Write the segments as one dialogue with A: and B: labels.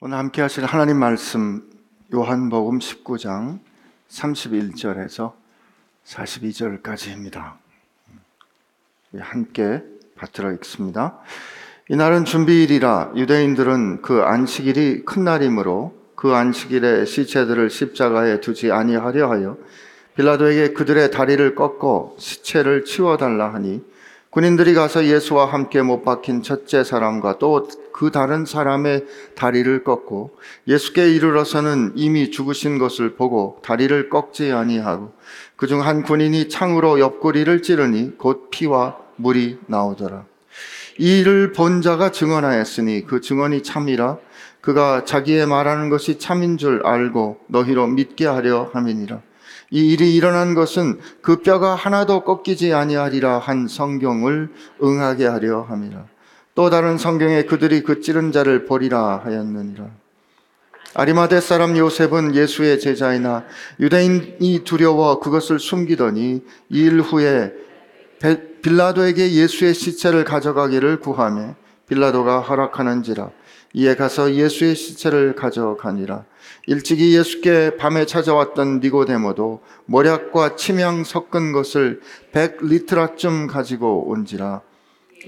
A: 오늘 함께 하실 하나님 말씀 요한복음 19장 31절에서 42절까지입니다. 함께 받들어 읽습니다. 이날은 준비일이라 유대인들은 그 안식일이 큰 날이므로 그 안식일에 시체들을 십자가에 두지 아니하려 하여 빌라도에게 그들의 다리를 꺾어 시체를 치워달라 하니 군인들이 가서 예수와 함께 못 박힌 첫째 사람과 또 그 다른 사람의 다리를 꺾고 예수께 이르러서는 이미 죽으신 것을 보고 다리를 꺾지 아니하고 그중 한 군인이 창으로 옆구리를 찌르니 곧 피와 물이 나오더라. 이 일을 본 자가 증언하였으니 그 증언이 참이라 그가 자기의 말하는 것이 참인 줄 알고 너희로 믿게 하려 함이니라. 이 일이 일어난 것은 그 뼈가 하나도 꺾이지 아니하리라 한 성경을 응하게 하려 함이라. 또 다른 성경에 그들이 그 찌른 자를 버리라 하였느니라. 아리마대 사람 요셉은 예수의 제자이나 유대인이 두려워 그것을 숨기더니 이 일 후에 빌라도에게 예수의 시체를 가져가기를 구하며 빌라도가 허락하는지라 이에 가서 예수의 시체를 가져가니라. 일찍이 예수께 밤에 찾아왔던 니고데모도 모략과 침향 섞은 것을 백 리트라쯤 가지고 온지라.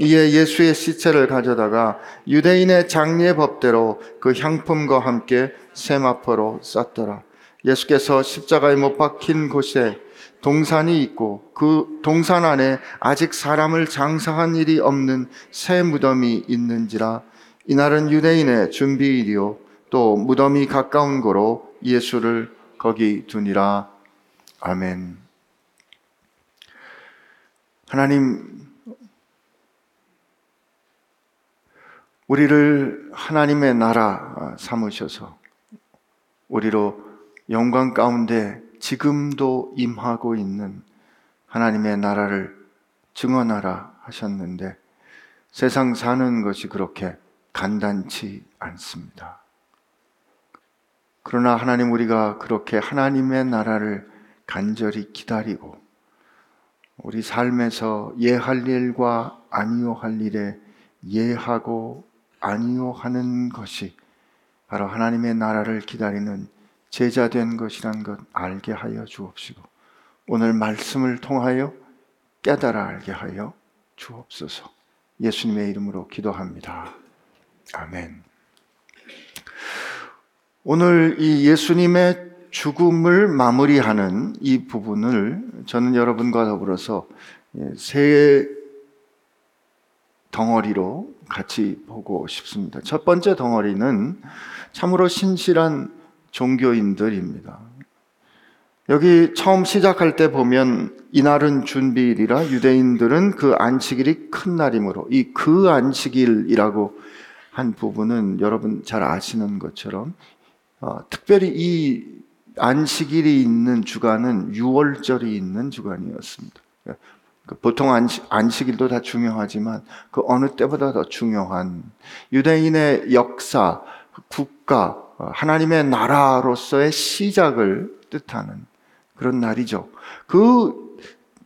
A: 이에 예수의 시체를 가져다가 유대인의 장례 법대로 그 향품과 함께 세마포로 쌌더라. 예수께서 십자가에 못 박힌 곳에 동산이 있고 그 동산 안에 아직 사람을 장사한 일이 없는 새 무덤이 있는지라 이날은 유대인의 준비일이요 또 무덤이 가까운 거로 예수를 거기 두니라 아멘. 하나님 우리를 하나님의 나라 삼으셔서 우리로 영광 가운데 지금도 임하고 있는 하나님의 나라를 증언하라 하셨는데 세상 사는 것이 그렇게 간단치 않습니다. 그러나 하나님 우리가 그렇게 하나님의 나라를 간절히 기다리고 우리 삶에서 예할 일과 아니요 할 일에 예하고 아니요 하는 것이 바로 하나님의 나라를 기다리는 제자 된 것이란 것 알게 하여 주옵시고 오늘 말씀을 통하여 깨달아 알게 하여 주옵소서. 예수님의 이름으로 기도합니다. 아멘. 오늘 이 예수님의 죽음을 마무리하는 이 부분을 저는 여러분과 더불어서 세 덩어리로 같이 보고 싶습니다. 첫 번째 덩어리는 참으로 신실한 종교인들입니다. 여기 처음 시작할 때 보면 이날은 준비일이라 유대인들은 그 안식일이 큰 날이므로 이 그 안식일이라고 한 부분은 여러분 잘 아시는 것처럼 어, 특별히 이 안식일이 있는 주간은 6월절이 있는 주간이었습니다. 그 보통 안식, 안식일도 다 중요하지만 그 어느 때보다 더 중요한 유대인의 역사, 국가, 하나님의 나라로서의 시작을 뜻하는 그런 날이죠. 그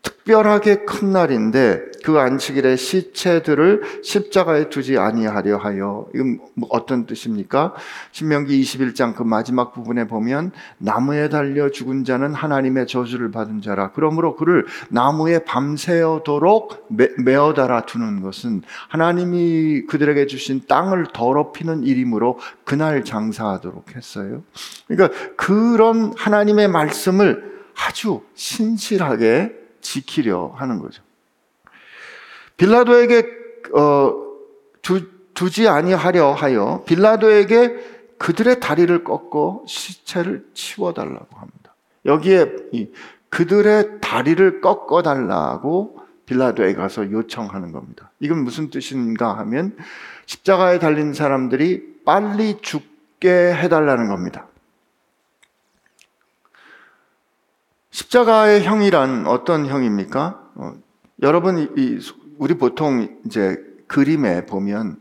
A: 특별하게 큰 날인데 그 안식일에 시체들을 십자가에 두지 아니하려 하여 이건 뭐 어떤 뜻입니까? 신명기 21장 그 마지막 부분에 보면 나무에 달려 죽은 자는 하나님의 저주를 받은 자라. 그러므로 그를 나무에 밤새도록 메어 달아 두는 것은 하나님이 그들에게 주신 땅을 더럽히는 일이므로 그날 장사하도록 했어요. 그러니까 그런 하나님의 말씀을 아주 신실하게 지키려 하는 거죠. 빌라도에게 어, 두, 두지 아니하려 하여 빌라도에게 그들의 다리를 꺾고 시체를 치워달라고 합니다. 여기에 그들의 다리를 꺾어달라고 빌라도에 가서 요청하는 겁니다. 이건 무슨 뜻인가 하면 십자가에 달린 사람들이 빨리 죽게 해달라는 겁니다. 십자가의 형이란 어떤 형입니까? 어, 여러분, 이, 우리 보통 이제 그림에 보면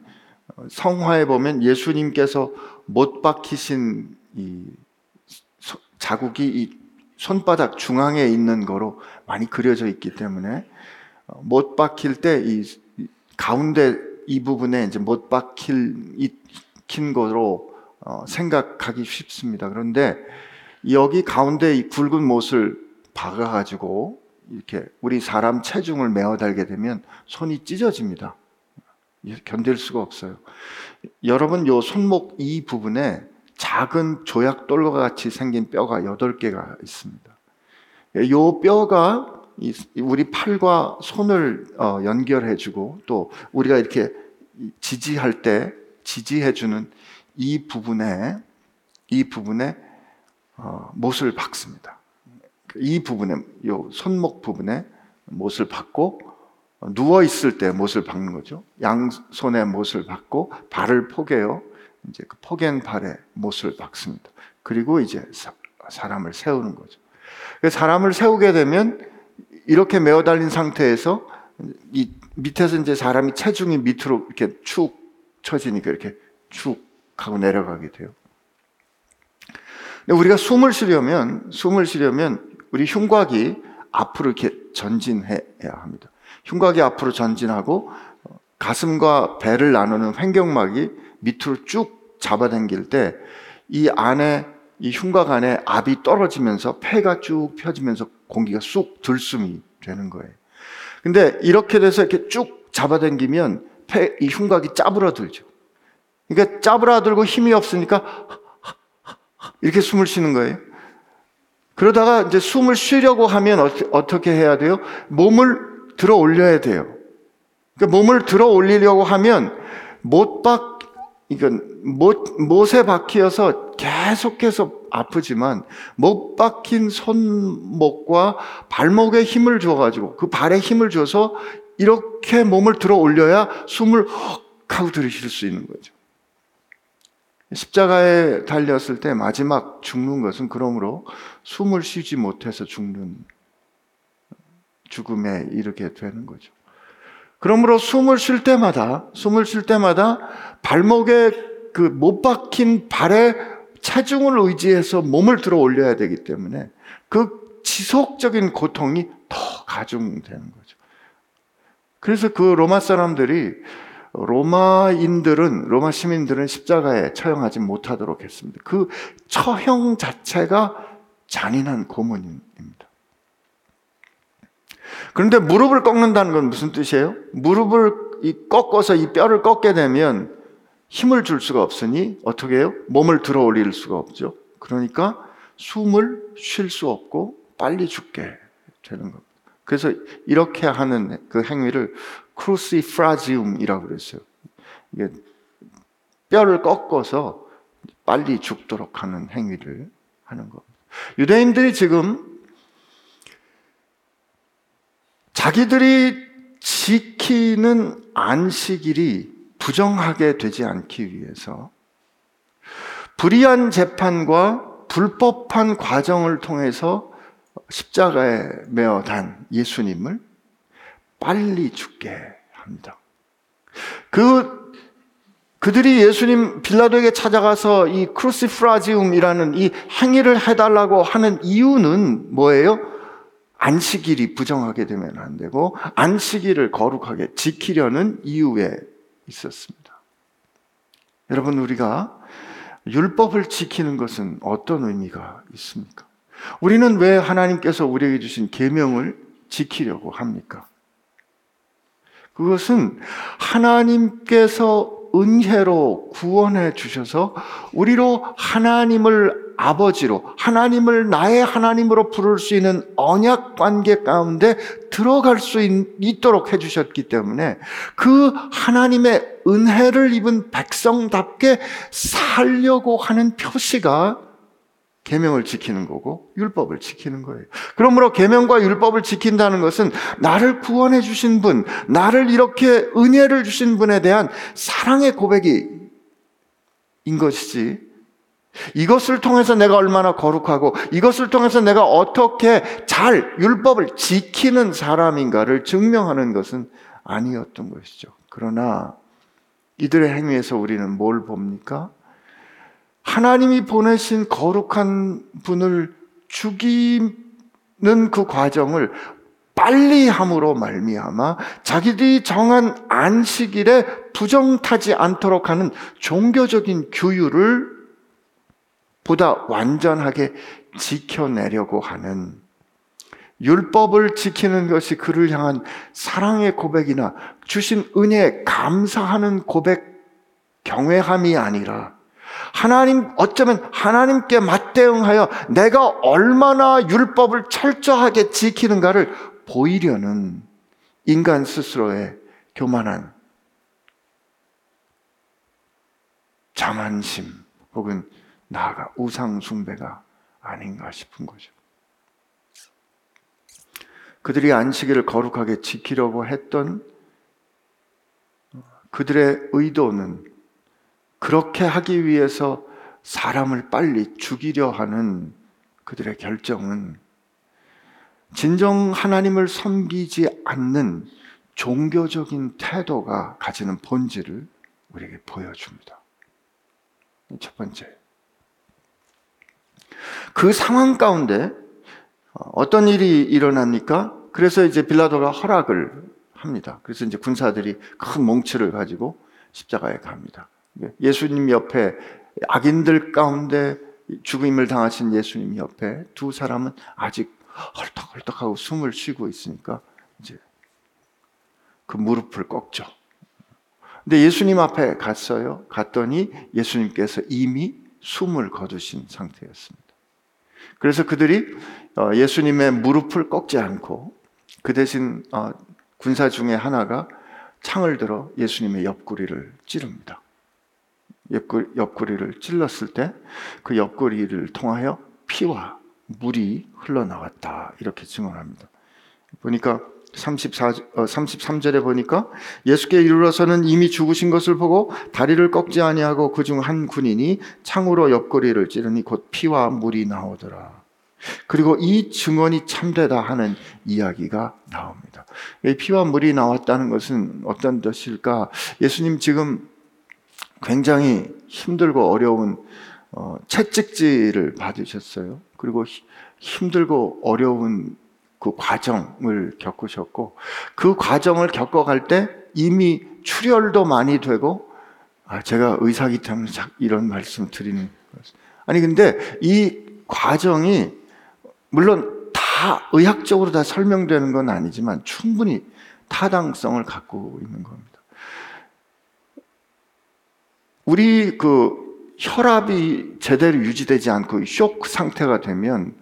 A: 어, 성화에 보면 예수님께서 못 박히신 이 자국이 이 손바닥 중앙에 있는 거로 많이 그려져 있기 때문에 어, 못 박힐 때 이 가운데 이 부분에 이제 못 박힐 익힌 거로 어, 생각하기 쉽습니다. 그런데 여기 가운데 이 굵은 못을 박아가지고 이렇게 우리 사람 체중을 메어 달게 되면 손이 찢어집니다. 견딜 수가 없어요. 여러분 요 손목 이 부분에 작은 조약 돌과 같이 생긴 뼈가 8개가 있습니다. 요 뼈가 우리 팔과 손을 어, 연결해 주고 또 우리가 이렇게 지지할 때 지지해 주는 이 부분에 이 부분에 어, 못을 박습니다. 이 부분에 요 손목 부분에 못을 박고 누워 있을 때 못을 박는 거죠. 양손에 못을 박고 발을 포개요. 이제 그 포갠 발에 못을 박습니다. 그리고 이제 사람을 세우는 거죠. 사람을 세우게 되면 이렇게 메어 달린 상태에서 이 밑에서 이제 사람이 체중이 밑으로 이렇게 축 처지니까 이렇게 축 하고 내려가게 돼요. 우리가 숨을 쉬려면 숨을 쉬려면 우리 흉곽이 앞으로 이렇게 전진해야 합니다. 흉곽이 앞으로 전진하고 가슴과 배를 나누는 횡격막이 밑으로 쭉 잡아당길 때 이 안에 이 흉곽 안에 압이 떨어지면서 폐가 쭉 펴지면서 공기가 쑥 들숨이 되는 거예요. 근데 이렇게 돼서 이렇게 쭉 잡아당기면 폐, 이 흉곽이 짜부러들죠. 그러니까 짜부러들고 힘이 없으니까 이렇게 숨을 쉬는 거예요. 그러다가 이제 숨을 쉬려고 하면 어 떻게 해야 돼요? 몸을 들어 올려야 돼요. 그러니까 몸을 들어 올리려고 하면 못박 이건 못 못에 박히어서 계속해서 아프지만 못 박힌 손목과 발목에 힘을 줘 가지고 그 발에 힘을 줘서 이렇게 몸을 들어 올려야 숨을 헉 하고 들이쉴 수 있는 거죠. 십자가에 달렸을 때 마지막 죽는 것은 그러므로 숨을 쉬지 못해서 죽는 죽음에 이르게 되는 거죠. 그러므로 숨을 쉴 때마다 숨을 쉴 때마다 발목에 그 못 박힌 발에 체중을 의지해서 몸을 들어 올려야 되기 때문에 그 지속적인 고통이 더 가중되는 거죠. 그래서 그 로마 사람들이 로마인들은 로마 시민들은 십자가에 처형하지 못하도록 했습니다. 그 처형 자체가 잔인한 고문입니다. 그런데 무릎을 꺾는다는 건 무슨 뜻이에요? 무릎을 꺾어서 이 뼈를 꺾게 되면 힘을 줄 수가 없으니 어떻게 해요? 몸을 들어 올릴 수가 없죠. 그러니까 숨을 쉴 수 없고 빨리 죽게 되는 겁니다. 그래서 이렇게 하는 그 행위를 crurifragium이라고 그랬어요. 이게 뼈를 꺾어서 빨리 죽도록 하는 행위를 하는 겁니다. 유대인들이 지금 자기들이 지키는 안식일이 부정하게 되지 않기 위해서 불의한 재판과 불법한 과정을 통해서 십자가에 메어 단 예수님을 빨리 죽게 합니다. 그 그들이 예수님 빌라도에게 찾아가서 이 crurifragium이라는 이 행위를 해달라고 하는 이유는 뭐예요? 안식일이 부정하게 되면 안 되고 안식일을 거룩하게 지키려는 이유에 있었습니다. 여러분 우리가 율법을 지키는 것은 어떤 의미가 있습니까? 우리는 왜 하나님께서 우리에게 주신 계명을 지키려고 합니까? 그것은 하나님께서 은혜로 구원해 주셔서 우리로 하나님을 아버지로 하나님을 나의 하나님으로 부를 수 있는 언약 관계 가운데 들어갈 수 있, 도록 해 주셨기 때문에 그 하나님의 은혜를 입은 백성답게 살려고 하는 표시가 계명을 지키는 거고 율법을 지키는 거예요. 그러므로 계명과 율법을 지킨다는 것은 나를 구원해 주신 분, 나를 이렇게 은혜를 주신 분에 대한 사랑의 고백이 인 것이지. 이것을 통해서 내가 얼마나 거룩하고 이것을 통해서 내가 어떻게 잘 율법을 지키는 사람인가를 증명하는 것은 아니었던 것이죠. 그러나 이들의 행위에서 우리는 뭘 봅니까? 하나님이 보내신 거룩한 분을 죽이는 그 과정을 빨리 함으로 말미암아 자기들이 정한 안식일에 부정타지 않도록 하는 종교적인 규율을 보다 완전하게 지켜내려고 하는 율법을 지키는 것이 그를 향한 사랑의 고백이나 주신 은혜에 감사하는 고백, 경외함이 아니라 하나님, 어쩌면 하나님께 맞대응하여 내가 얼마나 율법을 철저하게 지키는가를 보이려는 인간 스스로의 교만한 자만심 혹은 나아가 우상숭배가 아닌가 싶은 거죠. 그들이 안식일을 거룩하게 지키려고 했던 그들의 의도는 그렇게 하기 위해서 사람을 빨리 죽이려 하는 그들의 결정은 진정 하나님을 섬기지 않는 종교적인 태도가 가지는 본질을 우리에게 보여줍니다. 첫 번째. 그 상황 가운데 어떤 일이 일어납니까? 그래서 이제 빌라도가 허락을 합니다. 그래서 이제 군사들이 큰 몽치를 가지고 십자가에 갑니다. 예수님 옆에 악인들 가운데 죽임을 당하신 예수님 옆에 두 사람은 아직 헐떡헐떡하고 숨을 쉬고 있으니까 이제 그 무릎을 꺾죠. 근데 예수님 앞에 갔어요. 갔더니 예수님께서 이미 숨을 거두신 상태였습니다. 그래서 그들이 어, 예수님의 무릎을 꺾지 않고 그 대신 어, 군사 중에 하나가 창을 들어 예수님의 옆구리를 찌릅니다. 옆구리를 찔렀을 때 그 옆구리를 통하여 피와 물이 흘러나왔다. 이렇게 증언합니다. 보니까 34, 어, 33절에 보니까 예수께 이르러서는 이미 죽으신 것을 보고 다리를 꺾지 아니하고 그 중 한 군인이 창으로 옆구리를 찌르니 곧 피와 물이 나오더라. 그리고 이 증언이 참되다 하는 이야기가 나옵니다. 피와 물이 나왔다는 것은 어떤 뜻일까? 예수님 지금 굉장히 힘들고 어려운 어, 채찍질을 받으셨어요. 그리고 힘들고 어려운 그 과정을 겪으셨고 그 과정을 겪어갈 때 이미 출혈도 많이 되고 아, 제가 의사기 때문에 이런 말씀 드리는 아니 근데 이 과정이 물론 다 의학적으로 다 설명되는 건 아니지만 충분히 타당성을 갖고 있는 겁니다. 우리 그 혈압이 제대로 유지되지 않고 쇼크 상태가 되면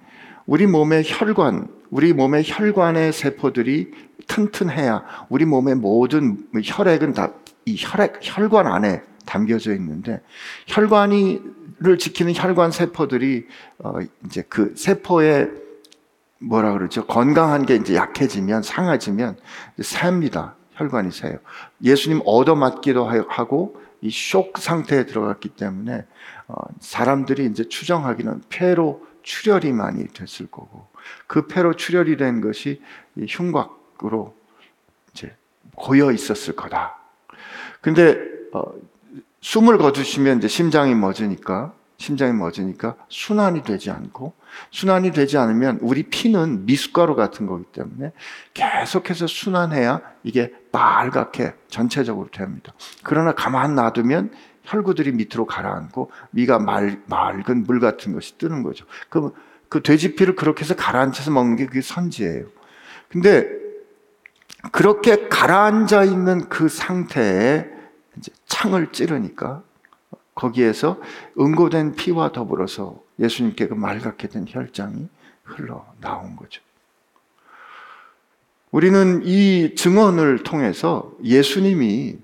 A: 우리 몸의 혈관, 우리 몸의 혈관의 세포들이 튼튼해야 우리 몸의 모든 혈액은 다 이 혈액 혈관 안에 담겨져 있는데 혈관이를 지키는 혈관 세포들이 어 이제 그 세포의 뭐라 그러죠? 건강한 게 이제 약해지면 상해지면 셉니다. 혈관이 새요. 예수님 얻어맞기도 하고 이 쇼크 상태에 들어갔기 때문에 어, 사람들이 이제 추정하기는 폐로 출혈이 많이 됐을 거고 그 폐로 출혈이 된 것이 흉곽으로 이제 고여 있었을 거다. 근데 어, 숨을 거두시면 이제 심장이 멎으니까 심장이 멎으니까 순환이 되지 않고 순환이 되지 않으면 우리 피는 미숫가루 같은 거기 때문에 계속해서 순환해야 이게 빨갛게 전체적으로 됩니다. 그러나 가만 놔두면 혈구들이 밑으로 가라앉고 위가 말, 맑은 물 같은 것이 뜨는 거죠. 그, 그 돼지피를 그렇게 해서 가라앉혀서 먹는 게 그게 선지예요. 근데 그렇게 가라앉아 있는 그 상태에 창을 찌르니까 거기에서 응고된 피와 더불어서 예수님께 그 말갛게 된 혈장이 흘러 나온 거죠. 우리는 이 증언을 통해서 예수님이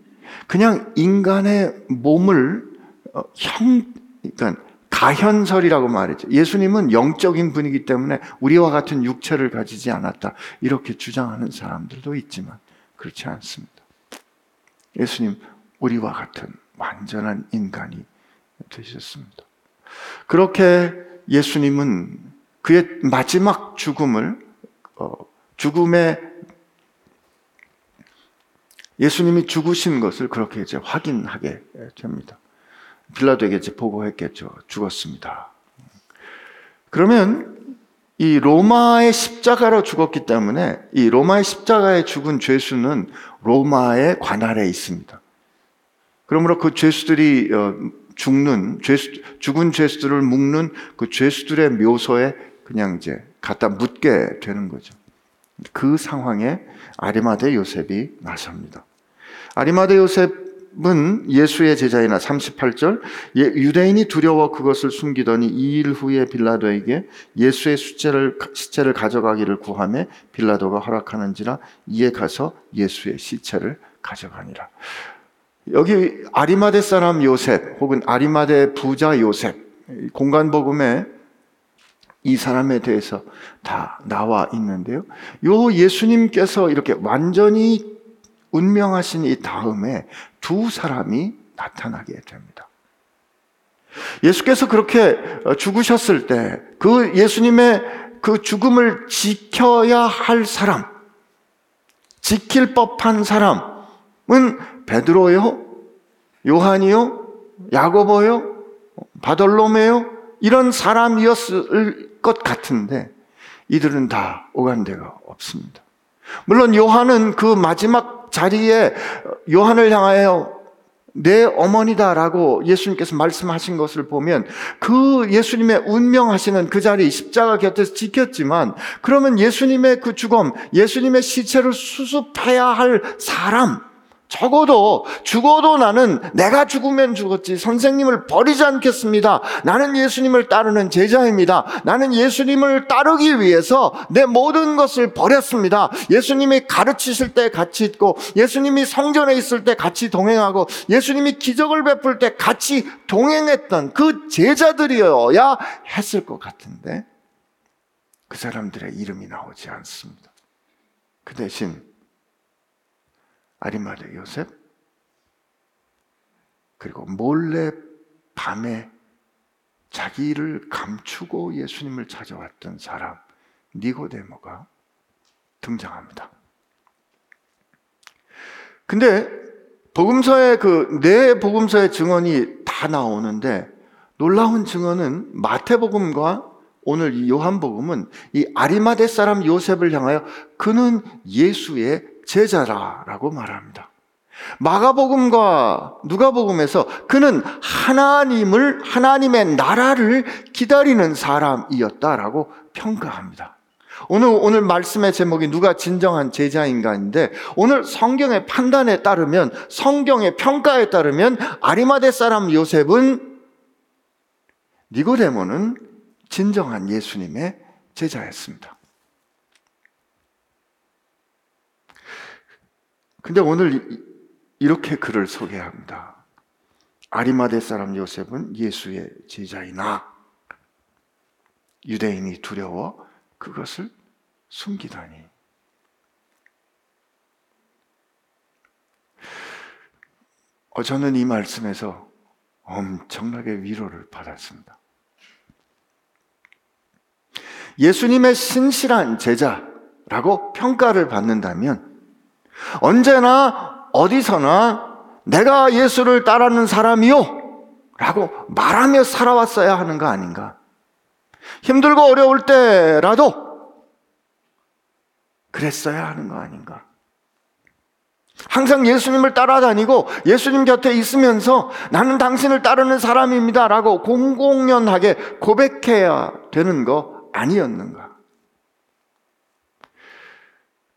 A: 그냥 인간의 몸을 어, 형, 그러니까 가현설이라고 말했죠. 예수님은 영적인 분이기 때문에 우리와 같은 육체를 가지지 않았다. 이렇게 주장하는 사람들도 있지만 그렇지 않습니다. 예수님 우리와 같은 완전한 인간이 되셨습니다. 그렇게 예수님은 그의 마지막 죽음을 어, 죽음의 예수님이 죽으신 것을 그렇게 이제 확인하게 됩니다. 빌라도에게 이제 보고했겠죠. 죽었습니다. 그러면 이 로마의 십자가로 죽었기 때문에 이 로마의 십자가에 죽은 죄수는 로마의 관할에 있습니다. 그러므로 그 죄수들이 어, 죽는 죄수, 죽은 죄수들을 묶는 그 죄수들의 묘소에 그냥 이제 갖다 묻게 되는 거죠. 그 상황에 아리마대 요셉이 나섭니다. 아리마대 요셉은 예수의 제자이나 38절 예, 유대인이 두려워 그것을 숨기더니 2일 후에 빌라도에게 예수의 수체를, 시체를 가져가기를 구하며 빌라도가 허락하는지라 이에 가서 예수의 시체를 가져가니라. 여기 아리마대 사람 요셉 혹은 아리마대 부자 요셉 공간 복음에 이 사람에 대해서 다 나와 있는데요. 요 예수님께서 이렇게 완전히 운명하신 이 다음에 두 사람이 나타나게 됩니다. 예수께서 그렇게 죽으셨을 때 그 예수님의 그 죽음을 지켜야 할 사람, 지킬 법한 사람은 베드로요, 요한이요, 야고보요, 바돌로메요? 이런 사람이었을 것 같은데 이들은 다 오간 데가 없습니다. 물론 요한은 그 마지막 자리에 요한을 향하여 내 어머니다라고 예수님께서 말씀하신 것을 보면 그 예수님의 운명하시는 그 자리 십자가 곁에서 지켰지만 그러면 예수님의 그 죽음, 예수님의 시체를 수습해야 할 사람, 적어도 죽어도 나는 내가 죽으면 죽었지 선생님을 버리지 않겠습니다. 나는 예수님을 따르는 제자입니다. 나는 예수님을 따르기 위해서 내 모든 것을 버렸습니다. 예수님이 가르치실 때 같이 있고 예수님이 성전에 있을 때 같이 동행하고 예수님이 기적을 베풀 때 같이 동행했던 그 제자들이어야 했을 것 같은데 그 사람들의 이름이 나오지 않습니다. 그 대신 아리마대 요셉 그리고 몰래 밤에 자기를 감추고 예수님을 찾아왔던 사람 니고데모가 등장합니다. 근데 복음서에 그네 복음서의 증언이 다 나오는데 놀라운 증언은 마태복음과 오늘 이 요한복음은 이 아리마대 사람 요셉을 향하여 그는 예수의 제자라라고 말합니다. 마가복음과 누가복음에서 그는 하나님을 하나님의 나라를 기다리는 사람이었다라고 평가합니다. 오늘 오늘 말씀의 제목이 누가 진정한 제자인가인데 오늘 성경의 판단에 따르면 성경의 평가에 따르면 아리마대 사람 요셉은 니고데모는 진정한 예수님의 제자였습니다. 근데 오늘 이렇게 그를 소개합니다. 아리마대 사람 요셉은 예수의 제자이나 유대인이 두려워 그것을 숨기다니. 어, 저는 이 말씀에서 엄청나게 위로를 받았습니다. 예수님의 신실한 제자라고 평가를 받는다면 언제나 어디서나 내가 예수를 따르는 사람이요. 라고 말하며 살아왔어야 하는 거 아닌가. 힘들고 어려울 때라도 그랬어야 하는 거 아닌가. 항상 예수님을 따라다니고 예수님 곁에 있으면서 나는 당신을 따르는 사람입니다. 라고 공공연하게 고백해야 되는 거 아니었는가.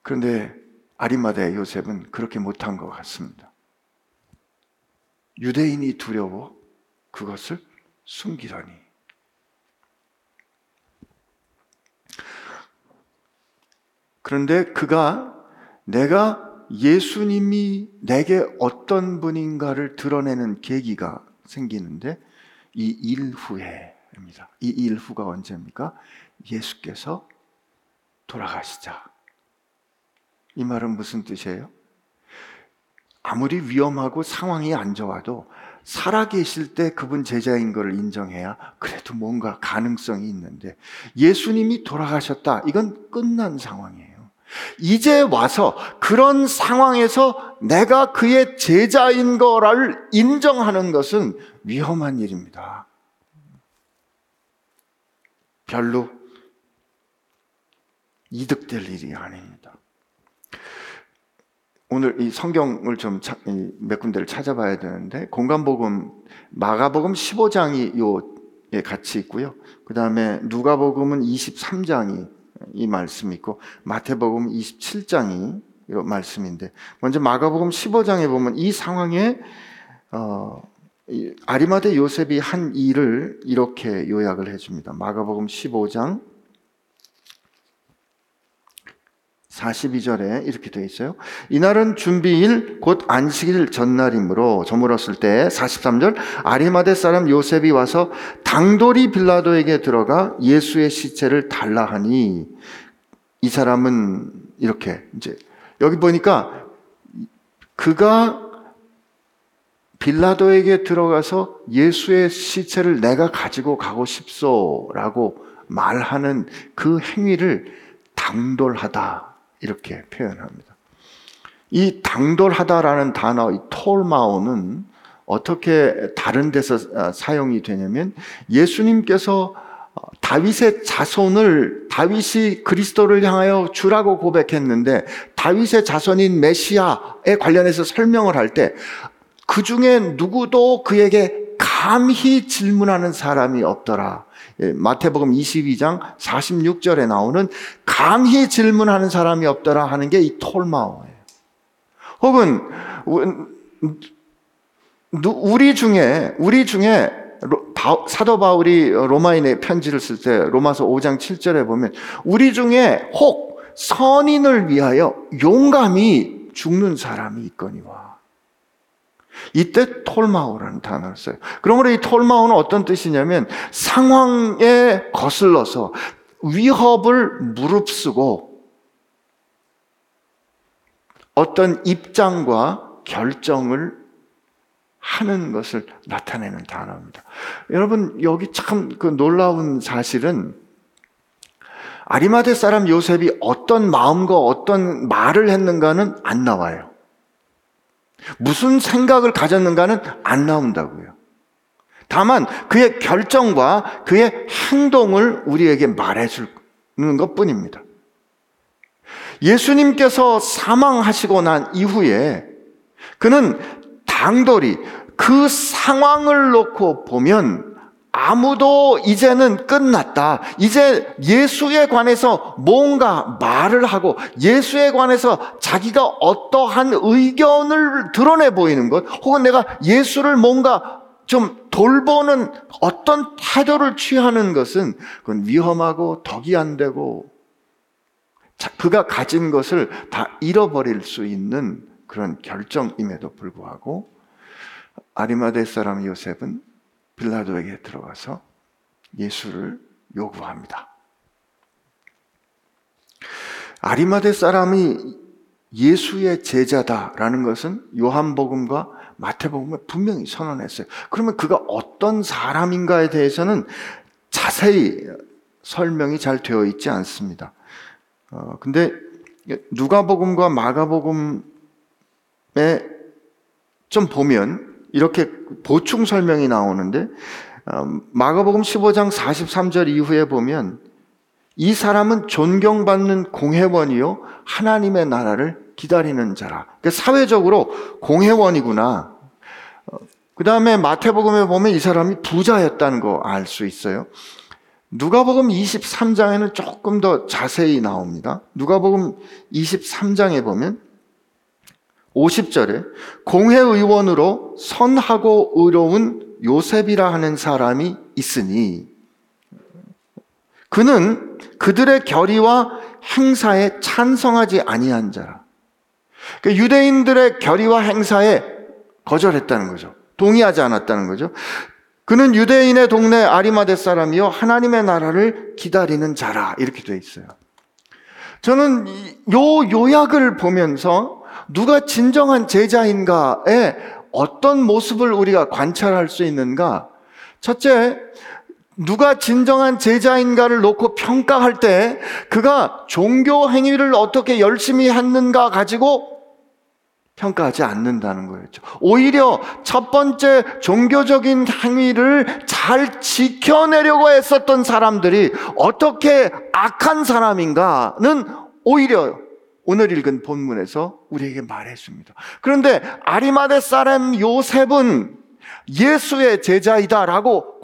A: 그런데 아리마대 요셉은 그렇게 못한 것 같습니다. 유대인이 두려워 그것을 숨기더니 그런데 그가 내가 예수님이 내게 어떤 분인가를 드러내는 계기가 생기는데 이 일 후에입니다. 이 일 후가 언제입니까? 예수께서 돌아가시자. 이 말은 무슨 뜻이에요? 아무리 위험하고 상황이 안 좋아도 살아계실 때 그분 제자인 것을 인정해야 그래도 뭔가 가능성이 있는데 예수님이 돌아가셨다. 이건 끝난 상황이에요. 이제 와서 그런 상황에서 내가 그의 제자인 거를 인정하는 것은 위험한 일입니다. 별로 이득될 일이 아닙니다. 오늘 이 성경을 좀 몇 군데를 찾아봐야 되는데 공간복음 마가복음 15장이 요에 같이 있고요. 그 다음에 누가복음은 23장이 이 말씀이 있고 마태복음 27장이 이 말씀인데 먼저 마가복음 15장에 보면 이 상황에 어, 아리마대 요셉이 한 일을 이렇게 요약을 해줍니다. 마가복음 15장 42절에 이렇게 되어 있어요. 이날은 준비일 곧 안식일 전날이므로 저물었을 때 43절 아리마대 사람 요셉이 와서 당돌이 빌라도에게 들어가 예수의 시체를 달라 하니 이 사람은 이렇게 이제 여기 보니까 그가 빌라도에게 들어가서 예수의 시체를 내가 가지고 가고 싶소라고 말하는 그 행위를 당돌하다 이렇게 표현합니다. 이 당돌하다라는 단어, 이 톨마오는 어떻게 다른 데서 아, 사용이 되냐면 예수님께서 어, 다윗의 자손을 다윗이 그리스도를 향하여 주라고 고백했는데 다윗의 자손인 메시아에 관련해서 설명을 할 때 그 중에 누구도 그에게 감히 질문하는 사람이 없더라. 예, 마태복음 22장 46절에 나오는 감히 질문하는 사람이 없더라 하는 게 이 톨마오예요. 혹은 우리 중에 우리 중에 사도 바울이 로마인의 편지를 쓸 때 로마서 5장 7절에 보면 우리 중에 혹 선인을 위하여 용감히 죽는 사람이 있거니와 이때 톨마오라는 단어를 써요. 그러므로 이 톨마오는 어떤 뜻이냐면 상황에 거슬러서 위협을 무릅쓰고 어떤 입장과 결정을 하는 것을 나타내는 단어입니다. 여러분, 여기 참 그 놀라운 사실은 아리마대 사람 요셉이 어떤 마음과 어떤 말을 했는가는 안 나와요. 무슨 생각을 가졌는가는 안 나온다고요. 다만 그의 결정과 그의 행동을 우리에게 말해주는 것 뿐입니다. 예수님께서 사망하시고 난 이후에 그는 당돌이 그 상황을 놓고 보면 아무도 이제는 끝났다. 이제 예수에 관해서 뭔가 말을 하고 예수에 관해서 자기가 어떠한 의견을 드러내 보이는 것, 혹은 내가 예수를 뭔가 좀 돌보는 어떤 태도를 취하는 것은 그건 위험하고 덕이 안 되고 그가 가진 것을 다 잃어버릴 수 있는 그런 결정임에도 불구하고 아리마대 사람 요셉은 빌라도에게 들어가서 예수를 요구합니다. 아리마대 사람이 예수의 제자다라는 것은 요한복음과 마태복음에 분명히 선언했어요. 그러면 그가 어떤 사람인가에 대해서는 자세히 설명이 잘 되어 있지 않습니다. 어, 근데 누가복음과 마가복음에 좀 보면 이렇게 보충 설명이 나오는데 어, 마가복음 15장 43절 이후에 보면 이 사람은 존경받는 공회원이요 하나님의 나라를 기다리는 자라. 그러니까 사회적으로 공회원이구나. 어, 그 다음에 마태복음에 보면 이 사람이 부자였다는 거 알 수 있어요. 누가복음 23장에는 조금 더 자세히 나옵니다. 누가복음 23장에 보면 50절에 공회의원으로 선하고 의로운 요셉이라 하는 사람이 있으니 그는 그들의 결의와 행사에 찬성하지 아니한 자라. 그러니까 유대인들의 결의와 행사에 거절했다는 거죠. 동의하지 않았다는 거죠. 그는 유대인의 동네 아리마데 사람이요 하나님의 나라를 기다리는 자라 이렇게 돼 있어요. 저는 요 요약을 보면서 누가 진정한 제자인가에 어떤 모습을 우리가 관찰할 수 있는가? 첫째, 누가 진정한 제자인가를 놓고 평가할 때 그가 종교 행위를 어떻게 열심히 했는가 가지고 평가하지 않는다는 거였죠. 오히려 첫 번째 종교적인 행위를 잘 지켜내려고 했었던 사람들이 어떻게 악한 사람인가는 오히려 오늘 읽은 본문에서 우리에게 말해줍니다. 그런데 아리마대 사람 요셉은 예수의 제자이다라고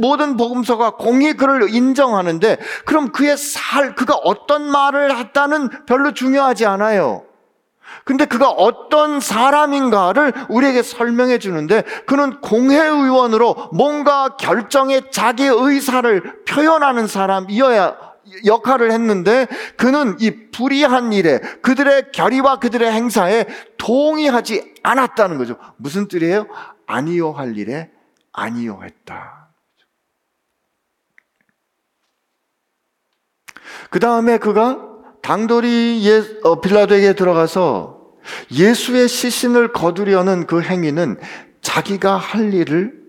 A: 모든 복음서가 공히 그를 인정하는데 그럼 그의 살, 그가 어떤 말을 했다는 별로 중요하지 않아요. 근데 그가 어떤 사람인가를 우리에게 설명해 주는데 그는 공회의원으로 뭔가 결정에 자기 의사를 표현하는 사람이어야 역할을 했는데 그는 이 불의한 일에 그들의 결의와 그들의 행사에 동의하지 않았다는 거죠. 무슨 뜻이에요? 아니요 할 일에 아니요 했다. 그 다음에 그가 당돌이 예, 어, 빌라도에게 들어가서 예수의 시신을 거두려는 그 행위는 자기가 할 일을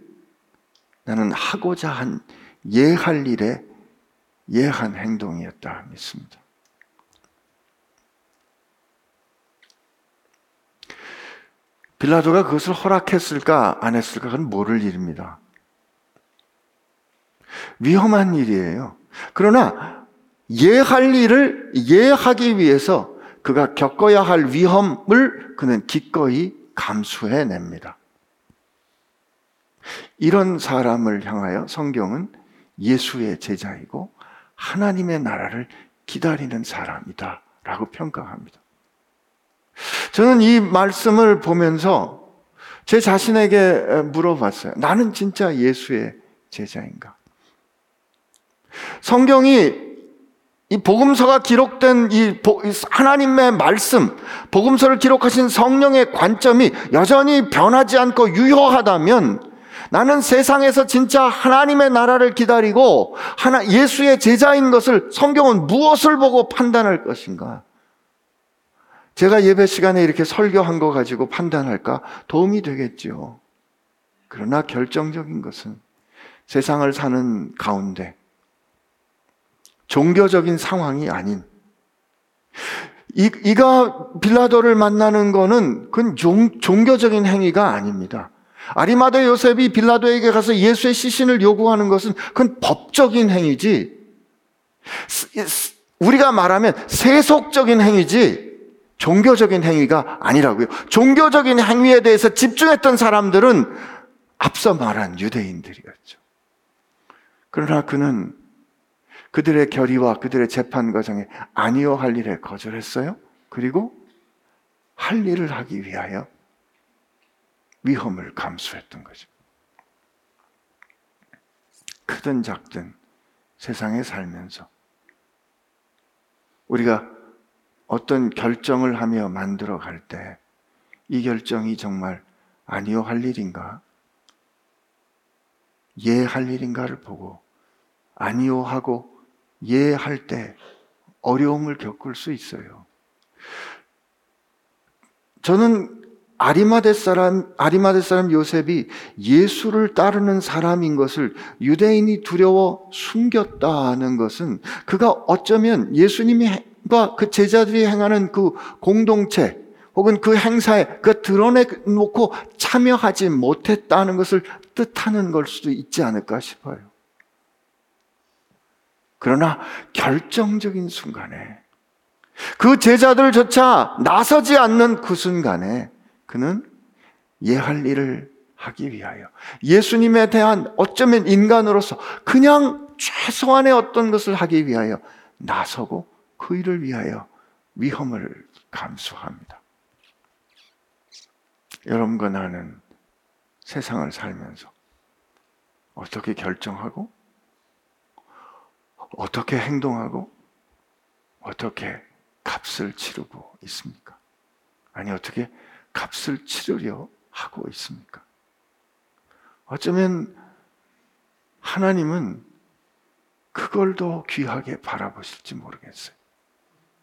A: 나는 하고자 한 예할 일에 예한 행동이었다 믿습니다. 빌라도가 그것을 허락했을까 안 했을까 그건 모를 일입니다. 위험한 일이에요. 그러나 예할 일을 예하기 위해서 그가 겪어야 할 위험을 그는 기꺼이 감수해 냅니다. 이런 사람을 향하여 성경은 예수의 제자이고 하나님의 나라를 기다리는 사람이다. 라고 평가합니다. 저는 이 말씀을 보면서 제 자신에게 물어봤어요. 나는 진짜 예수의 제자인가? 성경이 이 복음서가 기록된 이 하나님의 말씀, 복음서를 기록하신 성령의 관점이 여전히 변하지 않고 유효하다면 나는 세상에서 진짜 하나님의 나라를 기다리고 하나 예수의 제자인 것을 성경은 무엇을 보고 판단할 것인가? 제가 예배 시간에 이렇게 설교한 거 가지고 판단할까? 도움이 되겠죠. 그러나 결정적인 것은 세상을 사는 가운데 종교적인 상황이 아닌 이, 이가 빌라도를 만나는 거는 그건 종, 종교적인 행위가 아닙니다. 아리마대 요셉이 빌라도에게 가서 예수의 시신을 요구하는 것은 그건 법적인 행위지. 우리가 말하면 세속적인 행위지. 종교적인 행위가 아니라고요. 종교적인 행위에 대해서 집중했던 사람들은 앞서 말한 유대인들이었죠. 그러나 그는 그들의 결의와 그들의 재판 과정에 아니요 할 일에 거절했어요. 그리고 할 일을 하기 위하여 위험을 감수했던 거죠. 크든 작든 세상에 살면서 우리가 어떤 결정을 하며 만들어 갈 때 이 결정이 정말 아니요 할 일인가? 예 할 일인가를 보고 아니요 하고 예 할 때 어려움을 겪을 수 있어요. 저는 아리마대 사람, 아리마대 사람 요셉이 예수를 따르는 사람인 것을 유대인이 두려워 숨겼다는 것은 그가 어쩌면 예수님과 그 제자들이 행하는 그 공동체 혹은 그 행사에 그 드러내놓고 참여하지 못했다는 것을 뜻하는 걸 수도 있지 않을까 싶어요. 그러나 결정적인 순간에 그 제자들조차 나서지 않는 그 순간에 그는 예할 일을 하기 위하여 예수님에 대한 어쩌면 인간으로서 그냥 최소한의 어떤 것을 하기 위하여 나서고 그 일을 위하여 위험을 감수합니다. 여러분과 나는 세상을 살면서 어떻게 결정하고 어떻게 행동하고 어떻게 값을 치르고 있습니까? 아니 어떻게 값을 치르려 하고 있습니까? 어쩌면 하나님은 그걸 더 귀하게 바라보실지 모르겠어요.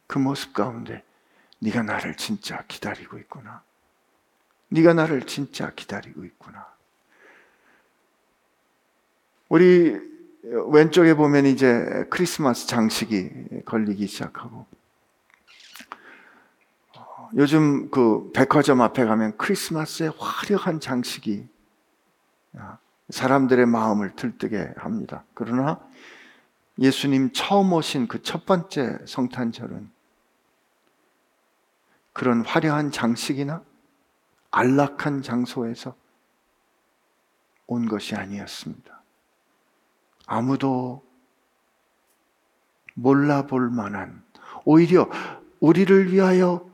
A: 그 모습 가운데 네가 나를 진짜 기다리고 있구나. 네가 나를 진짜 기다리고 있구나. 우리 왼쪽에 보면 이제 크리스마스 장식이 걸리기 시작하고 요즘 그 백화점 앞에 가면 크리스마스의 화려한 장식이 사람들의 마음을 들뜨게 합니다. 그러나 예수님 처음 오신 그 첫 번째 성탄절은 그런 화려한 장식이나 안락한 장소에서 온 것이 아니었습니다. 아무도 몰라볼 만한 오히려 우리를 위하여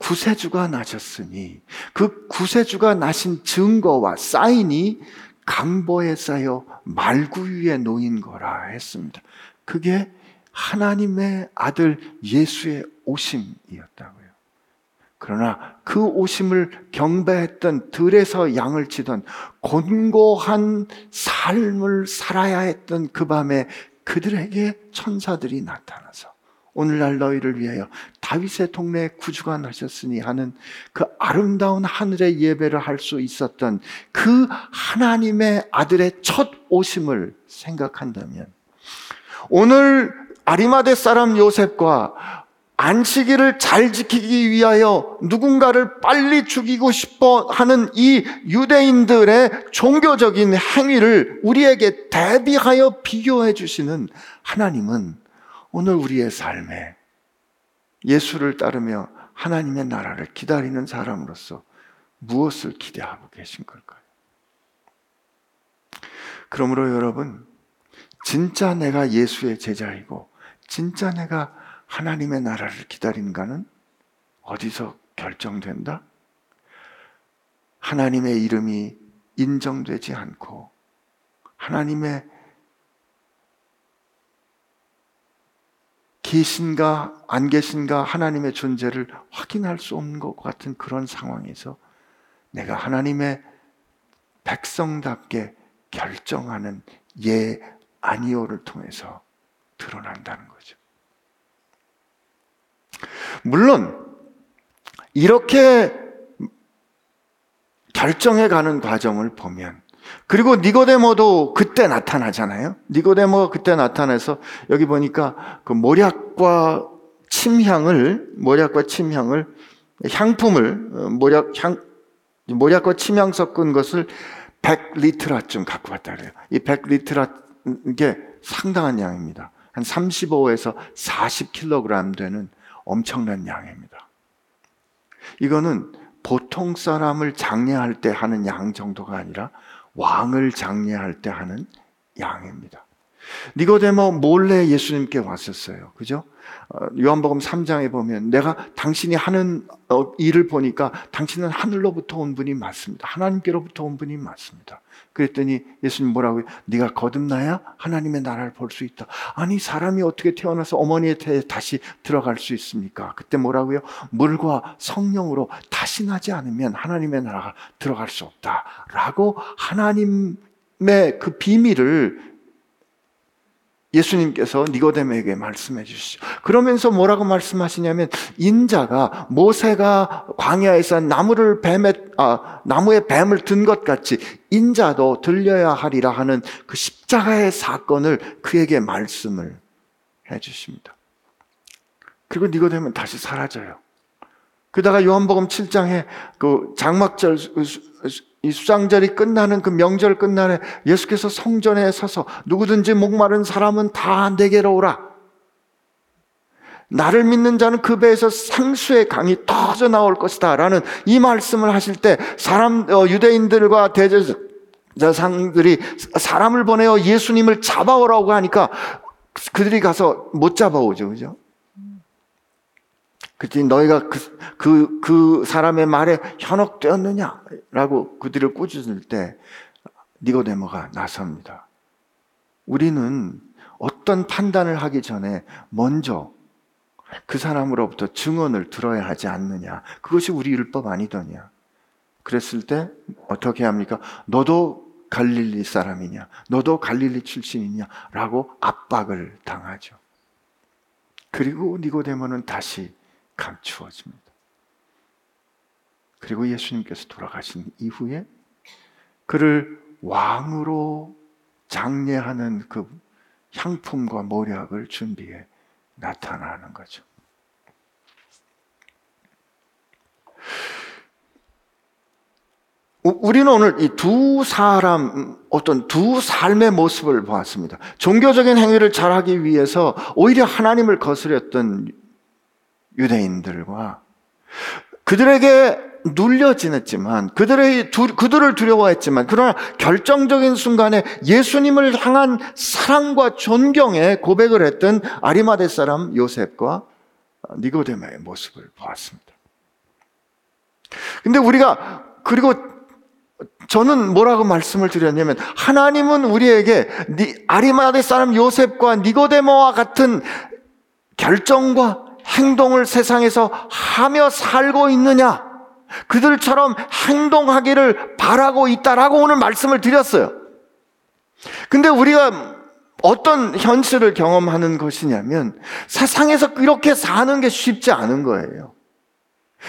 A: 구세주가 나셨으니 그 구세주가 나신 증거와 사인이 강보에 쌓여 말구 위에 놓인 거라 했습니다. 그게 하나님의 아들 예수의 오심이었다고요. 그러나 그 오심을 경배했던 들에서 양을 치던 곤고한 삶을 살아야 했던 그 밤에 그들에게 천사들이 나타나서 오늘날 너희를 위하여 다윗의 동네에 구주가 나셨으니 하는 그 아름다운 하늘의 예배를 할 수 있었던 그 하나님의 아들의 첫 오심을 생각한다면 오늘 아리마대 사람 요셉과 안식일을 잘 지키기 위하여 누군가를 빨리 죽이고 싶어 하는 이 유대인들의 종교적인 행위를 우리에게 대비하여 비교해 주시는 하나님은 오늘 우리의 삶에 예수를 따르며 하나님의 나라를 기다리는 사람으로서 무엇을 기대하고 계신 걸까요? 그러므로 여러분, 진짜 내가 예수의 제자이고, 진짜 내가 하나님의 나라를 기다리는가는 어디서 결정된다? 하나님의 이름이 인정되지 않고, 하나님의 계신가 안 계신가 하나님의 존재를 확인할 수 없는 것 같은 그런 상황에서 내가 하나님의 백성답게 결정하는 예 아니오를 통해서 드러난다는 거죠. 물론 이렇게 결정해 가는 과정을 보면 그리고 니고데모도 그때 나타나잖아요. 니고데모가 그때 나타나서 여기 보니까 그 모략과 침향을 모략과 침향을 향품을 어, 모략 향 모략과 침향 섞은 것을 100리트라쯤 갖고 왔다 그래요. 이 100리트라 이게 상당한 양입니다. 한 35에서 40kg 되는 엄청난 양입니다. 이거는 보통 사람을 장례할 때 하는 양 정도가 아니라 왕을 장례할 때 하는 양입니다. 니고데모 몰래 예수님께 왔었어요. 그죠? 어, 요한복음 3장에 보면 내가 당신이 하는 어, 일을 보니까 당신은 하늘로부터 온 분이 맞습니다. 하나님께로부터 온 분이 맞습니다. 그랬더니 예수님 뭐라고요? 네가 거듭나야 하나님의 나라를 볼 수 있다. 아니 사람이 어떻게 태어나서 어머니의 태에 다시 들어갈 수 있습니까? 그때 뭐라고요? 물과 성령으로 다시 나지 않으면 하나님의 나라가 들어갈 수 없다라고 하나님의 그 비밀을 예수님께서 니고데모에게 말씀해 주시죠. 그러면서 뭐라고 말씀하시냐면 인자가 모세가 광야에서 나무를 뱀에 아, 나무에 뱀을 든 것 같이 인자도 들려야 하리라 하는 그 십자가의 사건을 그에게 말씀을 해 주십니다. 그리고 니고데모는 다시 사라져요. 그다가 요한복음 7장에 그 장막절 이 수장절이 끝나는 그 명절 끝나는 예수께서 성전에 서서 누구든지 목마른 사람은 다 내게로 오라. 나를 믿는 자는 그 배에서 상수의 강이 터져 나올 것이다. 라는 이 말씀을 하실 때 사람, 어, 유대인들과 대제사상들이 사람을 보내어 예수님을 잡아오라고 하니까 그들이 가서 못 잡아오죠. 그죠? 그랬더니 너희가 그, 그, 그 사람의 말에 현혹되었느냐? 라고 그들을 꾸짖을 때 니고데모가 나섭니다. 우리는 어떤 판단을 하기 전에 먼저 그 사람으로부터 증언을 들어야 하지 않느냐. 그것이 우리 율법 아니더냐. 그랬을 때 어떻게 합니까? 너도 갈릴리 사람이냐? 너도 갈릴리 출신이냐? 라고 압박을 당하죠. 그리고 니고데모는 다시 감추어집니다. 그리고 예수님께서 돌아가신 이후에 그를 왕으로 장례하는 그 향품과 모략을 준비해 나타나는 거죠. 우리는 오늘 이 두 사람, 어떤 두 삶의 모습을 보았습니다. 종교적인 행위를 잘하기 위해서 오히려 하나님을 거스렸던 유대인들과 그들에게 눌려 지냈지만 그들의 그들을 두려워했지만 그러나 결정적인 순간에 예수님을 향한 사랑과 존경에 고백을 했던 아리마대 사람 요셉과 니고데마의 모습을 보았습니다. 근데 우리가 그리고 저는 뭐라고 말씀을 드렸냐면 하나님은 우리에게 아리마대 사람 요셉과 니고데모와 같은 결정과 행동을 세상에서 하며 살고 있느냐? 그들처럼 행동하기를 바라고 있다라고 오늘 말씀을 드렸어요. 근데 우리가 어떤 현실을 경험하는 것이냐면 세상에서 이렇게 사는 게 쉽지 않은 거예요.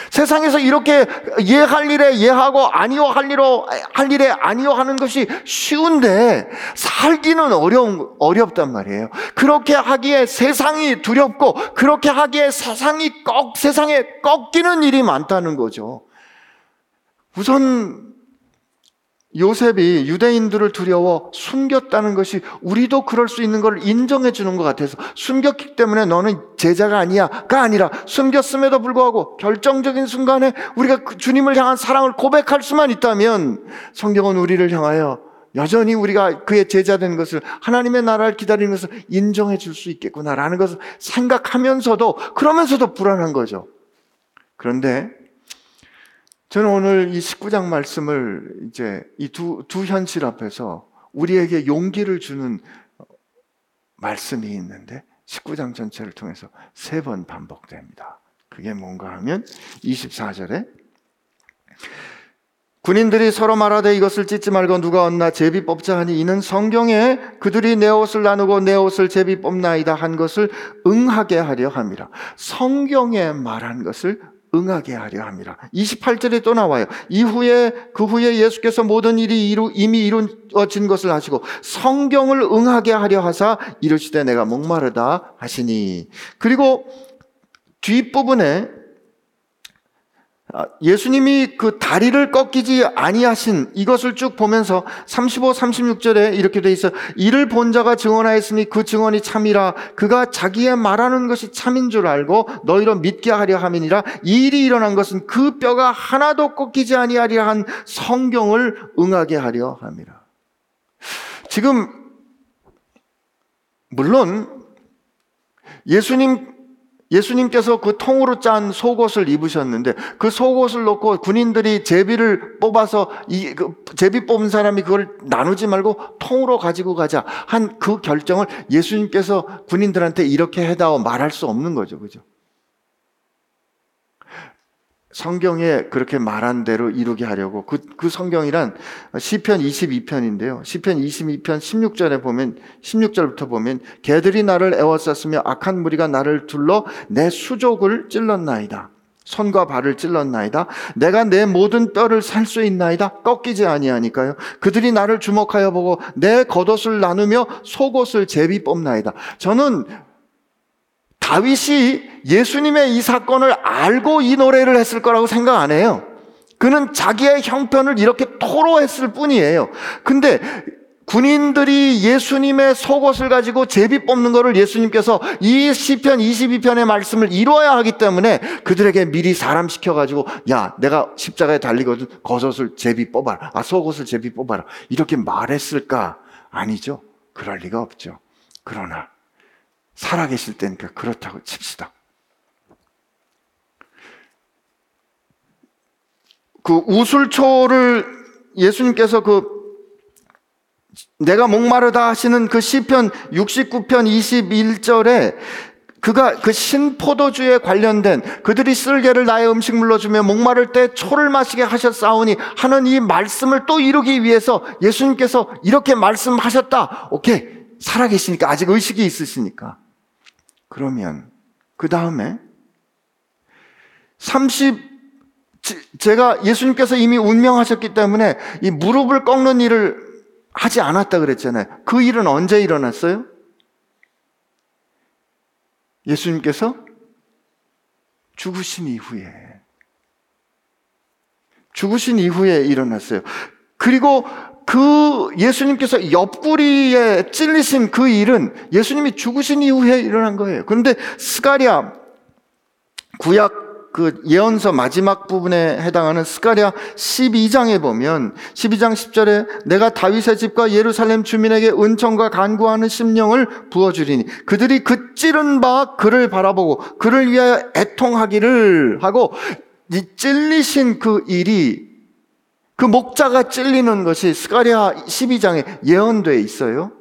A: 세상에서 이렇게 예할 일에 예하고 아니요 할 일로 할 일에 아니요 하는 것이 쉬운데 살기는 어려운 어렵단 말이에요. 그렇게 하기에 세상이 두렵고 그렇게 하기에 세상이 꺾 세상에 꺾이는 일이 많다는 거죠. 우선 요셉이 유대인들을 두려워 숨겼다는 것이 우리도 그럴 수 있는 걸 인정해 주는 것 같아서 숨겼기 때문에 너는 제자가 아니야가 아니라 숨겼음에도 불구하고 결정적인 순간에 우리가 그 주님을 향한 사랑을 고백할 수만 있다면 성경은 우리를 향하여 여전히 우리가 그의 제자 된 것을 하나님의 나라를 기다리는 것을 인정해 줄 수 있겠구나라는 것을 생각하면서도 그러면서도 불안한 거죠. 그런데 저는 오늘 이 19장 말씀을 이제 이 두, 두 현실 앞에서 우리에게 용기를 주는 말씀이 있는데 19장 전체를 통해서 세 번 반복됩니다. 그게 뭔가 하면 24절에 군인들이 서로 말하되 이것을 찢지 말고 누가 얻나 제비 뽑자 하니 이는 성경에 그들이 내 옷을 나누고 내 옷을 제비 뽑나이다 한 것을 응하게 하려 함이라. 성경에 말한 것을 응하게 하려 함이라. 28절에 또 나와요. 이후에 그 후에 예수께서 모든 일이 이루, 이미 이루어진 것을 하시고 성경을 응하게 하려 하사 이르시되 내가 목마르다 하시니. 그리고 뒷부분에 아, 예수님이 그 다리를 꺾이지 아니하신 이것을 쭉 보면서 35, 36절에 이렇게 돼 있어. 이를 본 자가 증언하였으니 그 증언이 참이라. 그가 자기의 말하는 것이 참인 줄 알고 너희로 믿게 하려 함이니라. 이 일이 일어난 것은 그 뼈가 하나도 꺾이지 아니하리라 한 성경을 응하게 하려 함이라. 지금 물론 예수님 예수님께서 그 통으로 짠 속옷을 입으셨는데 그 속옷을 놓고 군인들이 제비를 뽑아서 이 그 제비 뽑은 사람이 그걸 나누지 말고 통으로 가지고 가자 한 그 결정을 예수님께서 군인들한테 이렇게 해다오 말할 수 없는 거죠. 그죠? 성경에 그렇게 말한 대로 이루게 하려고 그, 그 성경이란 시편 22편인데요. 시편 22편 16절에 보면 16절부터 보면 개들이 나를 애워쌌으며 악한 무리가 나를 둘러 내 수족을 찔렀나이다. 손과 발을 찔렀나이다. 내가 내 모든 뼈를 살 수 있나이다. 꺾이지 아니하니까요. 그들이 나를 주목하여 보고 내 겉옷을 나누며 속옷을 제비 뽑나이다. 저는 다윗이 예수님의 이 사건을 알고 이 노래를 했을 거라고 생각 안 해요. 그는 자기의 형편을 이렇게 토로했을 뿐이에요. 근데 군인들이 예수님의 속옷을 가지고 제비 뽑는 것을 예수님께서 이 시편 22편의 말씀을 이루어야 하기 때문에 그들에게 미리 사람 시켜가지고 야 내가 십자가에 달리거든. 겉옷을 제비 뽑아라. 아 속옷을 제비 뽑아라. 이렇게 말했을까? 아니죠. 그럴 리가 없죠. 그러나 살아계실 때니까 그렇다고 칩시다. 그 우술초를 예수님께서 그 내가 목마르다 하시는 그 시편 69편 21절에 그가 그 신포도주에 관련된 그들이 쓸개를 나의 음식물로 주며 목마를 때 초를 마시게 하셨사오니 하는 이 말씀을 또 이루기 위해서 예수님께서 이렇게 말씀하셨다. 오케이. 살아계시니까 아직 의식이 있으시니까. 그러면 그 다음에 30 제가 예수님께서 이미 운명하셨기 때문에 이 무릎을 꺾는 일을 하지 않았다 그랬잖아요. 그 일은 언제 일어났어요? 예수님께서 죽으신 이후에 죽으신 이후에 일어났어요. 그리고 그 예수님께서 옆구리에 찔리신 그 일은 예수님이 죽으신 이후에 일어난 거예요. 그런데 스가리아 구약 그 예언서 마지막 부분에 해당하는 스가랴 12장에 보면 12장 10절에 내가 다윗의 집과 예루살렘 주민에게 은총과 간구하는 심령을 부어 주리니 그들이 그 찌른 바 그를 바라보고 그를 위하여 애통하기를 하고 이 찔리신 그 일이 그 목자가 찔리는 것이 스가랴 12장에 예언되어 있어요.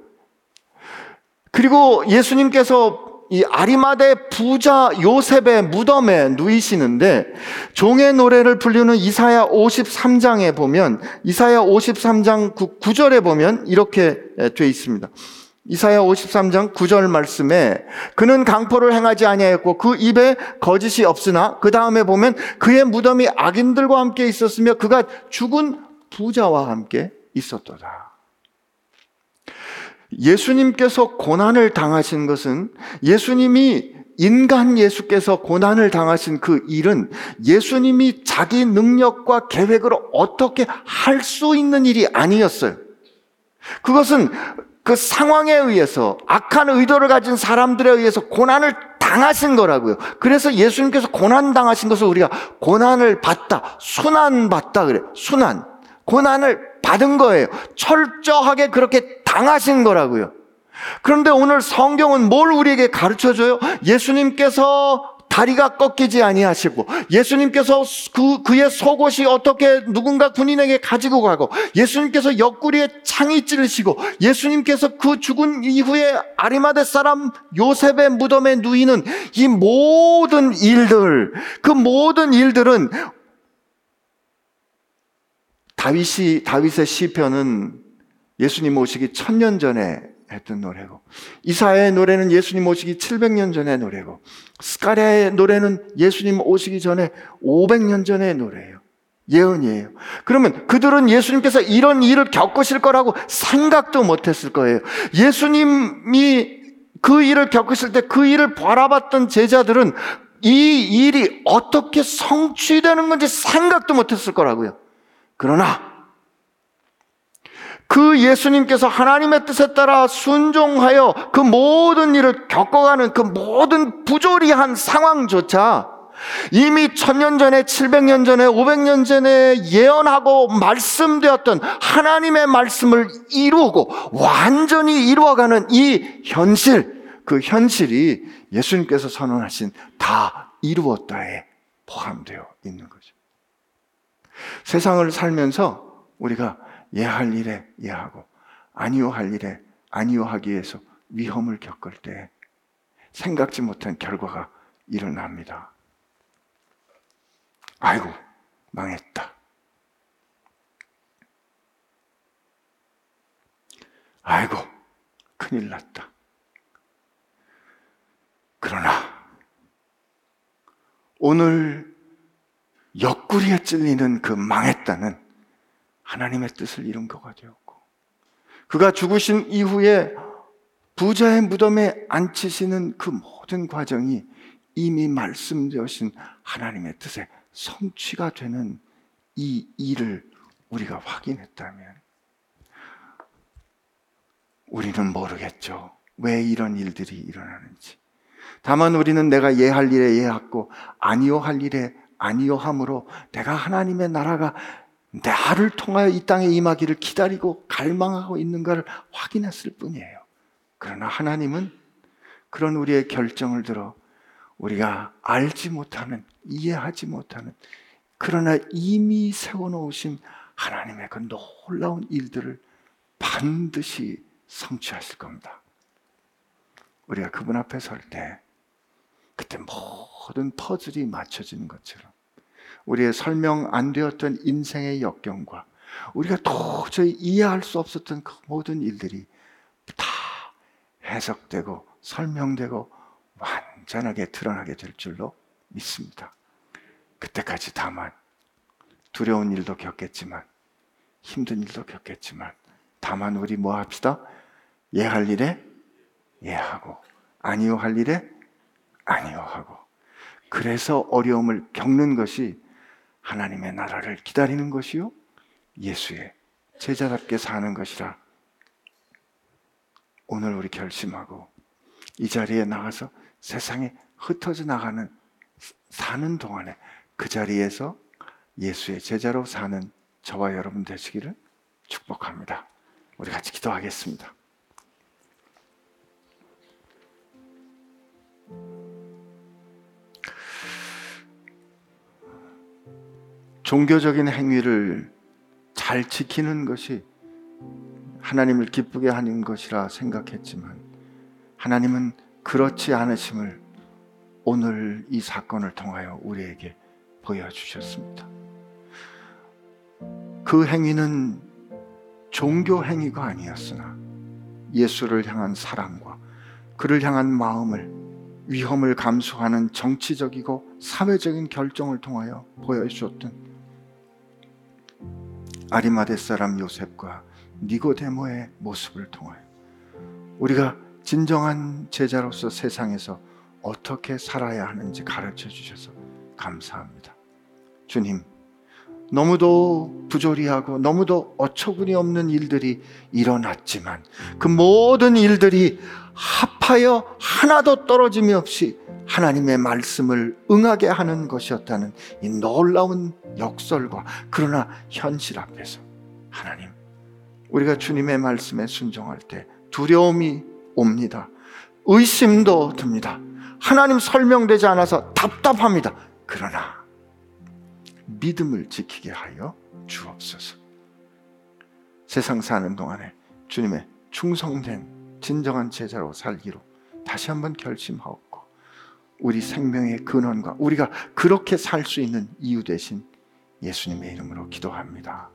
A: 그리고 예수님께서 이 아리마대 부자 요셉의 무덤에 누이시는데 종의 노래를 불리는 이사야 53장에 보면 이사야 53장 9, 절에 보면 이렇게 돼 있습니다. 이사야 53장 9절 말씀에 그는 강포를 행하지 아니하였고 그 입에 거짓이 없으나 그 다음에 보면 그의 무덤이 악인들과 함께 있었으며 그가 죽은 부자와 함께 있었도다. 예수님께서 고난을 당하신 것은 예수님이 인간 예수께서 고난을 당하신 그 일은 예수님이 자기 능력과 계획으로 어떻게 할 수 있는 일이 아니었어요. 그것은 그 상황에 의해서 악한 의도를 가진 사람들에 의해서 고난을 당하신 거라고요. 그래서 예수님께서 고난 당하신 것을 우리가 고난을 받다, 순환 받다 그래. 순환. 고난을 받은 거예요. 철저하게 그렇게 당하신 거라고요. 그런데 오늘 성경은 뭘 우리에게 가르쳐 줘요? 예수님께서 다리가 꺾이지 아니하시고 예수님께서 그 그의 속옷이 어떻게 누군가 군인에게 가지고 가고 예수님께서 옆구리에 창이 찌르시고 예수님께서 그 죽은 이후에 아리마대 사람 요셉의 무덤에 누이는 이 모든 일들 그 모든 일들은 다윗이 다윗의 시편은 예수님 오시기 천년 전에 했던 노래고 이사야의 노래는 예수님 오시기 700년 전의 노래고 스가랴의 노래는 예수님 오시기 전에 500년 전의 노래예요. 예언이에요. 그러면 그들은 예수님께서 이런 일을 겪으실 거라고 생각도 못 했을 거예요. 예수님이 그 일을 겪으실 때 그 일을 바라봤던 제자들은 이 일이 어떻게 성취되는 건지 생각도 못 했을 거라고요. 그러나 그 예수님께서 하나님의 뜻에 따라 순종하여 그 모든 일을 겪어가는 그 모든 부조리한 상황조차 이미 천년 전에, 700년 전에, 500년 전에 예언하고 말씀되었던 하나님의 말씀을 이루고 완전히 이루어가는 이 현실, 그 현실이 예수님께서 선언하신 다 이루었다에 포함되어 있는 거죠. 세상을 살면서 우리가 예할 일에 예하고 아니요 할 일에 아니요 하기 위해서 위험을 겪을 때 생각지 못한 결과가 일어납니다. 아이고, 망했다. 아이고, 큰일 났다. 그러나, 오늘 옆구리에 찔리는 그 망했다는 하나님의 뜻을 이룬 거가 되었고 그가 죽으신 이후에 부자의 무덤에 앉히시는 그 모든 과정이 이미 말씀되신 하나님의 뜻의 성취가 되는 이 일을 우리가 확인했다면 우리는 모르겠죠. 왜 이런 일들이 일어나는지. 다만 우리는 내가 예할 일에 예하고 아니요 할 일에 아니요 함으로 내가 하나님의 나라가 나를 통하여 이 땅에 임하기를 기다리고 갈망하고 있는가를 확인했을 뿐이에요. 그러나 하나님은 그런 우리의 결정을 들어 우리가 알지 못하는, 이해하지 못하는, 그러나 이미 세워놓으신 하나님의 그 놀라운 일들을 반드시 성취하실 겁니다. 우리가 그분 앞에 설 때, 그때 모든 퍼즐이 맞춰지는 것처럼 우리의 설명 안 되었던 인생의 역경과 우리가 도저히 이해할 수 없었던 그 모든 일들이 다 해석되고 설명되고 완전하게 드러나게 될 줄로 믿습니다. 그때까지 다만 두려운 일도 겪겠지만 힘든 일도 겪겠지만 다만 우리 뭐 합시다? 예할 일에 예하고 아니요 할 일에 아니요 하고 그래서 어려움을 겪는 것이 하나님의 나라를 기다리는 것이요 예수의 제자답게 사는 것이라 오늘 우리 결심하고 이 자리에 나가서 세상에 흩어져 나가는 사는 동안에 그 자리에서 예수의 제자로 사는 저와 여러분 되시기를 축복합니다. 우리 같이 기도하겠습니다. 종교적인 행위를 잘 지키는 것이 하나님을 기쁘게 하는 것이라 생각했지만 하나님은 그렇지 않으심을 오늘 이 사건을 통하여 우리에게 보여주셨습니다. 그 행위는 종교 행위가 아니었으나 예수를 향한 사랑과 그를 향한 마음을 위험을 감수하는 정치적이고 사회적인 결정을 통하여 보여주었던 아리마대 사람 요셉과 니고데모의 모습을 통하여 우리가 진정한 제자로서 세상에서 어떻게 살아야 하는지 가르쳐 주셔서 감사합니다. 주님, 너무도 부조리하고 너무도 어처구니 없는 일들이 일어났지만 그 모든 일들이 합하여 하나도 떨어짐이 없이 하나님의 말씀을 응하게 하는 것이었다는 이 놀라운 역설과 그러나 현실 앞에서 하나님 우리가 주님의 말씀에 순종할 때 두려움이 옵니다. 의심도 듭니다. 하나님 설명되지 않아서 답답합니다. 그러나 믿음을 지키게 하여 주옵소서. 세상 사는 동안에 주님의 충성된 진정한 제자로 살기로 다시 한번 결심하옵고 우리 생명의 근원과 우리가 그렇게 살 수 있는 이유 되신 예수님의 이름으로 기도합니다.